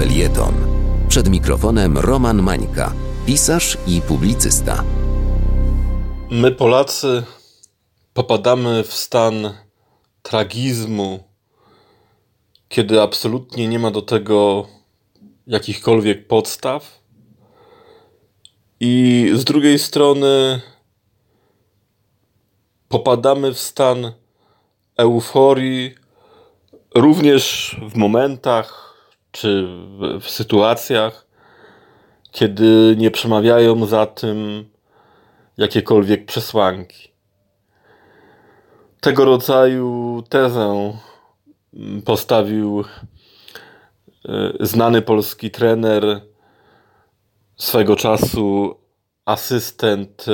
felieton. Przed mikrofonem Roman Mańka, pisarz i publicysta. My, Polacy, popadamy w stan tragizmu, kiedy absolutnie nie ma do tego jakichkolwiek podstaw. I z drugiej strony popadamy w stan euforii również w momentach czy w sytuacjach, kiedy nie przemawiają za tym jakiekolwiek przesłanki. Tego rodzaju tezę postawił e, znany polski trener, swego czasu asystent e,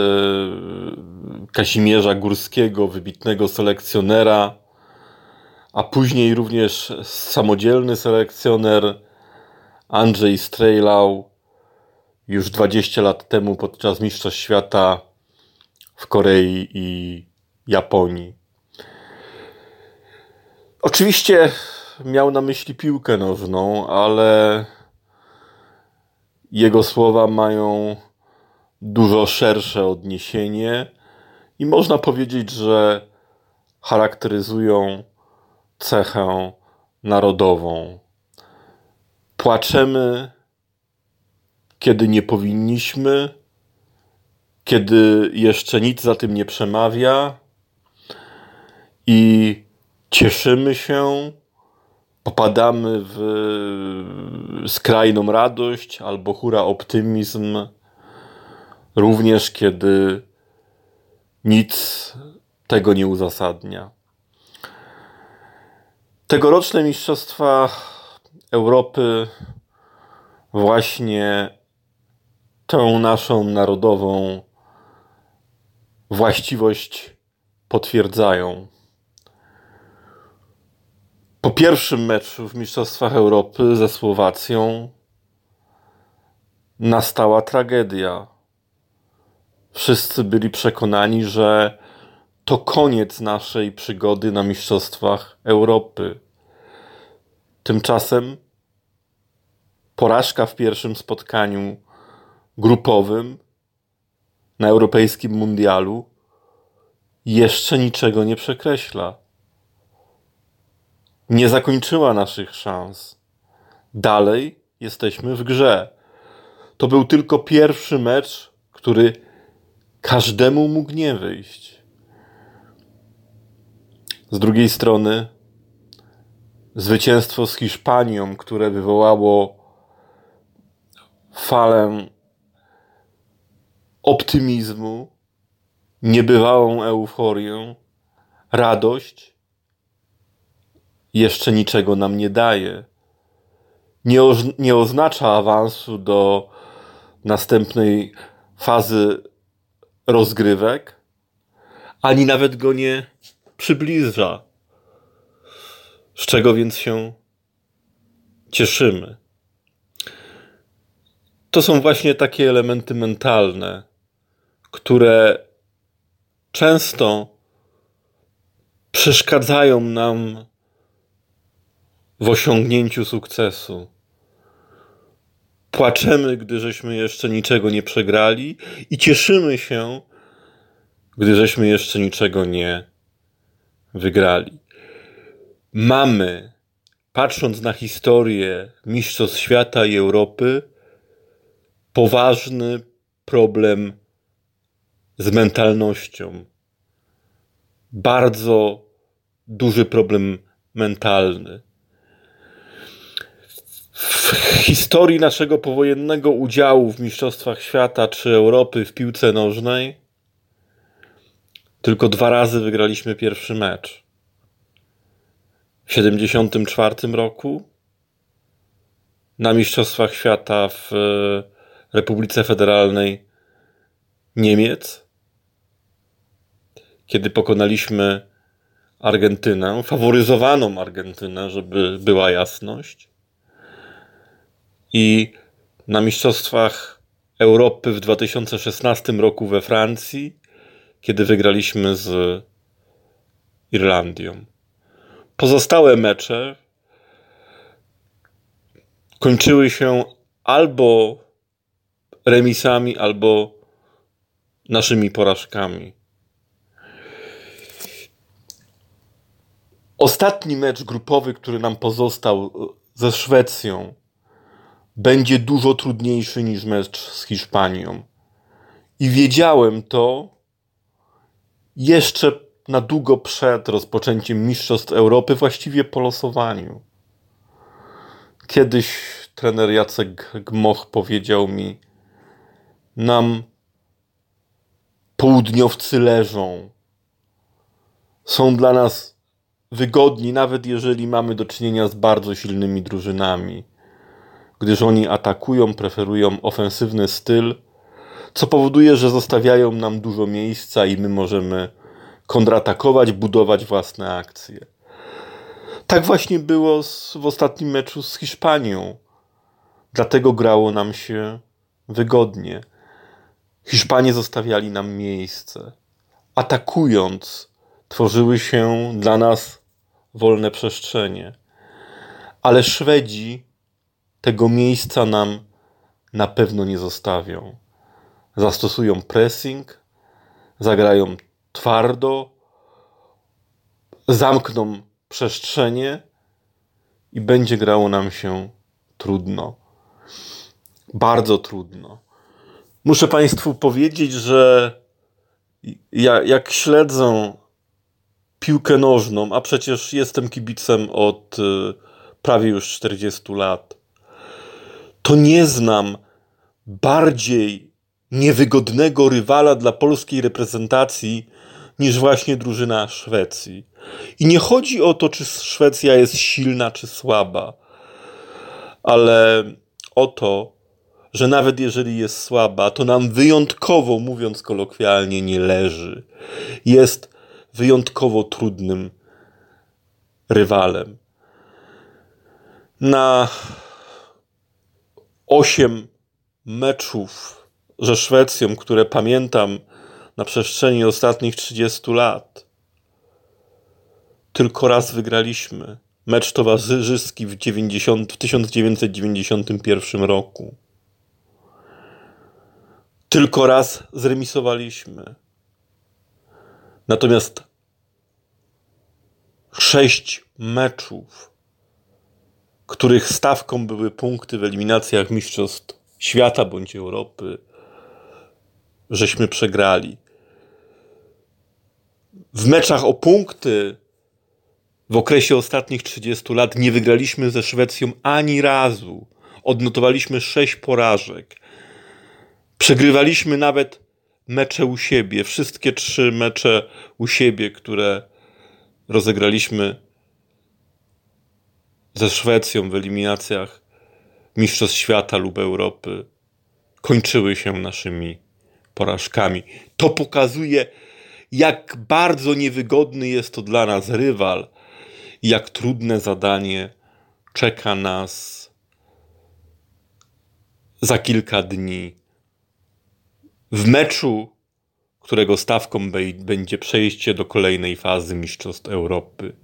Kazimierza Górskiego, wybitnego selekcjonera, a później również samodzielny selekcjoner Andrzej Strejlał już 20 lat temu podczas Mistrzostw Świata w Korei i Japonii. Oczywiście miał na myśli piłkę nożną, ale jego słowa mają dużo szersze odniesienie i można powiedzieć, że charakteryzują cechę narodową. Płaczemy, kiedy nie powinniśmy, kiedy jeszcze nic za tym nie przemawia i cieszymy się, popadamy w skrajną radość albo hura optymizm, również kiedy nic tego nie uzasadnia. Tegoroczne Mistrzostwa Europy właśnie tę naszą narodową właściwość potwierdzają. Po pierwszym meczu w Mistrzostwach Europy ze Słowacją nastała tragedia. Wszyscy byli przekonani, że to koniec naszej przygody na Mistrzostwach Europy. Tymczasem porażka w pierwszym spotkaniu grupowym na Europejskim Mundialu jeszcze niczego nie przekreśla. Nie zakończyła naszych szans. Dalej jesteśmy w grze. To był tylko pierwszy mecz, który każdemu mógł nie wyjść. Z drugiej strony, zwycięstwo z Hiszpanią, które wywołało falę optymizmu, niebywałą euforię, radość, jeszcze niczego nam nie daje. Nie, nie oznacza awansu do następnej fazy rozgrywek, ani nawet go nie przybliża. Z czego więc się cieszymy? To są właśnie takie elementy mentalne, które często przeszkadzają nam w osiągnięciu sukcesu. Płaczemy, gdy żeśmy jeszcze niczego nie przegrali, i cieszymy się, gdy żeśmy jeszcze niczego nie wygrali. Mamy, patrząc na historię Mistrzostw Świata i Europy, poważny problem z mentalnością. Bardzo duży problem mentalny. W historii naszego powojennego udziału w Mistrzostwach Świata czy Europy w piłce nożnej tylko dwa razy wygraliśmy pierwszy mecz. W 1974 roku na Mistrzostwach Świata w e, Republice Federalnej Niemiec, kiedy pokonaliśmy Argentynę, faworyzowaną Argentynę, żeby była jasność. I na Mistrzostwach Europy w 2016 roku we Francji kiedy wygraliśmy z Irlandią. Pozostałe mecze kończyły się albo remisami, albo naszymi porażkami. Ostatni mecz grupowy, który nam pozostał ze Szwecją, będzie dużo trudniejszy niż mecz z Hiszpanią. I wiedziałem to jeszcze na długo przed rozpoczęciem Mistrzostw Europy, właściwie po losowaniu. Kiedyś trener Jacek Gmoch powiedział mi: Nam południowcy leżą. Są dla nas wygodni, nawet jeżeli mamy do czynienia z bardzo silnymi drużynami, gdyż oni atakują, preferują ofensywny styl, co powoduje, że zostawiają nam dużo miejsca i my możemy kontratakować, budować własne akcje. Tak właśnie było z, w ostatnim meczu z Hiszpanią. Dlatego grało nam się wygodnie. Hiszpanie zostawiali nam miejsce. Atakując, tworzyły się dla nas wolne przestrzenie. Ale Szwedzi tego miejsca nam na pewno nie zostawią. Zastosują pressing, zagrają twardo, zamkną przestrzenie i będzie grało nam się trudno. Bardzo trudno. Muszę Państwu powiedzieć, że ja, jak śledzę piłkę nożną, a przecież jestem kibicem od y, prawie już 40 lat, to nie znam bardziej niewygodnego rywala dla polskiej reprezentacji niż właśnie drużyna Szwecji. I nie chodzi o to, czy Szwecja jest silna czy słaba, ale o to, że nawet jeżeli jest słaba, to nam wyjątkowo, mówiąc kolokwialnie, nie leży. Jest wyjątkowo trudnym rywalem. Na osiem meczów ze Szwecją, które pamiętam na przestrzeni ostatnich 30 lat, tylko raz wygraliśmy. Mecz towarzyski w, 90, w 1991 roku. Tylko raz zremisowaliśmy. Natomiast sześć meczów, których stawką były punkty w eliminacjach Mistrzostw Świata bądź Europy, żeśmy przegrali. W meczach o punkty w okresie ostatnich 30 lat nie wygraliśmy ze Szwecją ani razu. Odnotowaliśmy sześć porażek. Przegrywaliśmy nawet mecze u siebie. Wszystkie trzy mecze u siebie, które rozegraliśmy ze Szwecją w eliminacjach Mistrzostw Świata lub Europy, kończyły się naszymi porażkami. To pokazuje, jak bardzo niewygodny jest to dla nas rywal jak trudne zadanie czeka nas za kilka dni. W meczu, którego stawką będzie przejście do kolejnej fazy Mistrzostw Europy.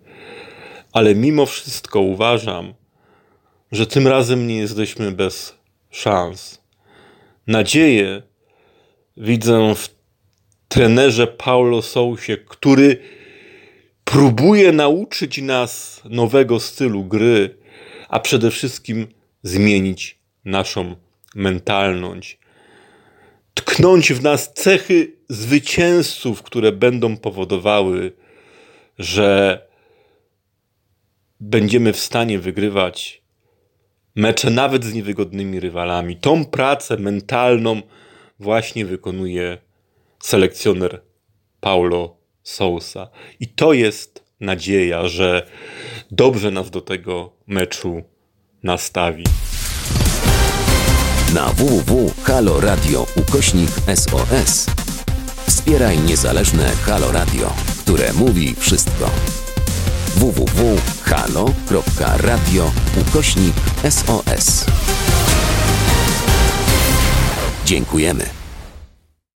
Ale mimo wszystko uważam, że tym razem nie jesteśmy bez szans. Nadzieję widzę w trenerze Paulo Sousie, który próbuje nauczyć nas nowego stylu gry, a przede wszystkim zmienić naszą mentalność. Tknąć w nas cechy zwycięzców, które będą powodowały, że będziemy w stanie wygrywać mecze nawet z niewygodnymi rywalami. Tą pracę mentalną właśnie wykonuje selekcjoner Paulo Sousa. I to jest nadzieja, że dobrze nas do tego meczu nastawi. Na www.haloradio ukośnik SOS wspieraj niezależne Halo Radio, które mówi wszystko. www.halo.radio ukośnik SOS Dziękujemy.